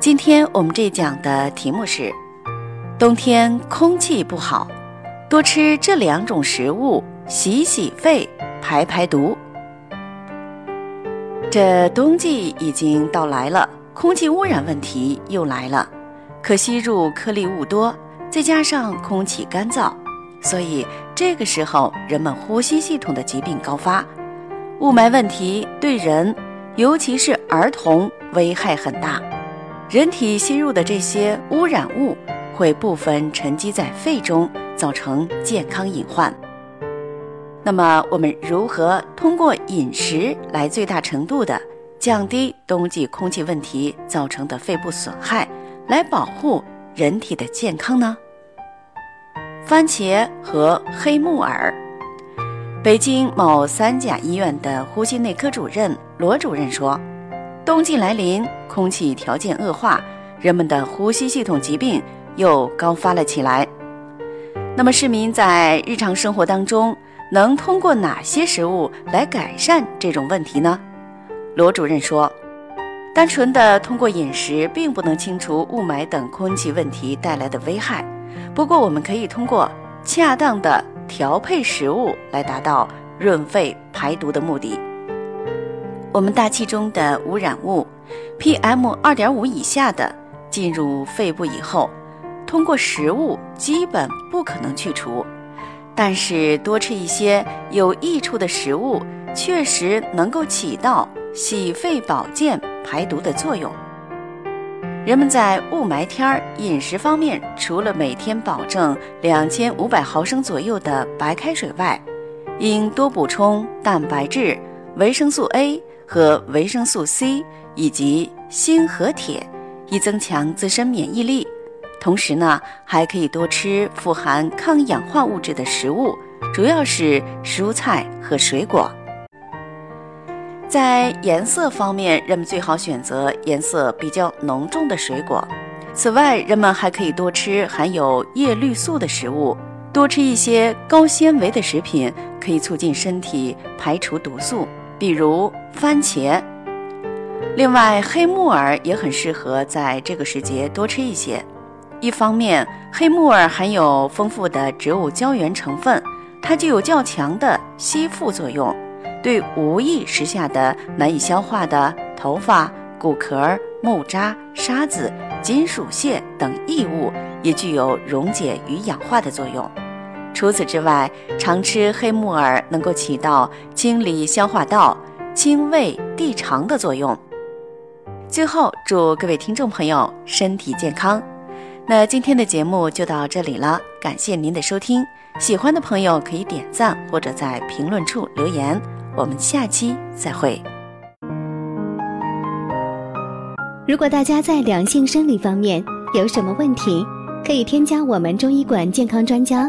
今天我们这讲的题目是：冬天空气不好，多吃这两种食物洗洗肺、排排毒。这冬季已经到来了，空气污染问题又来了，可吸入颗粒物多，再加上空气干燥，所以这个时候人们呼吸系统的疾病高发，雾霾问题对人，尤其是儿童危害很大。人体吸入的这些污染物会部分沉积在肺中，造成健康隐患。那么，我们如何通过饮食来最大程度的降低冬季空气问题造成的肺部损害，来保护人体的健康呢？番茄和黑木耳。北京某三甲医院的呼吸内科主任罗主任说。冬季来临，空气条件恶化，人们的呼吸系统疾病又高发了起来。那么，市民在日常生活当中能通过哪些食物来改善这种问题呢？罗主任说，单纯的通过饮食并不能清除雾霾等空气问题带来的危害。不过，我们可以通过恰当的调配食物来达到润肺排毒的目的。我们大气中的污染物，PM 二点五以下的进入肺部以后，通过食物基本不可能去除，但是多吃一些有益处的食物，确实能够起到洗肺保健、排毒的作用。人们在雾霾天儿饮食方面，除了每天保证两千五百毫升左右的白开水外，应多补充蛋白质、维生素 A。和维生素 C 以及锌和铁，以增强自身免疫力。同时呢，还可以多吃富含抗氧化物质的食物，主要是蔬菜和水果。在颜色方面，人们最好选择颜色比较浓重的水果。此外，人们还可以多吃含有叶绿素的食物，多吃一些高纤维的食品，可以促进身体排除毒素。比如番茄，另外黑木耳也很适合在这个时节多吃一些。一方面，黑木耳含有丰富的植物胶原成分，它具有较强的吸附作用，对无意识下的难以消化的头发、骨壳、木渣、沙子、金属屑等异物也具有溶解与氧化的作用。除此之外，常吃黑木耳能够起到清理消化道、清胃利肠的作用。最后，祝各位听众朋友身体健康。那今天的节目就到这里了，感谢您的收听。喜欢的朋友可以点赞或者在评论处留言。我们下期再会。如果大家在两性生理方面有什么问题，可以添加我们中医馆健康专家。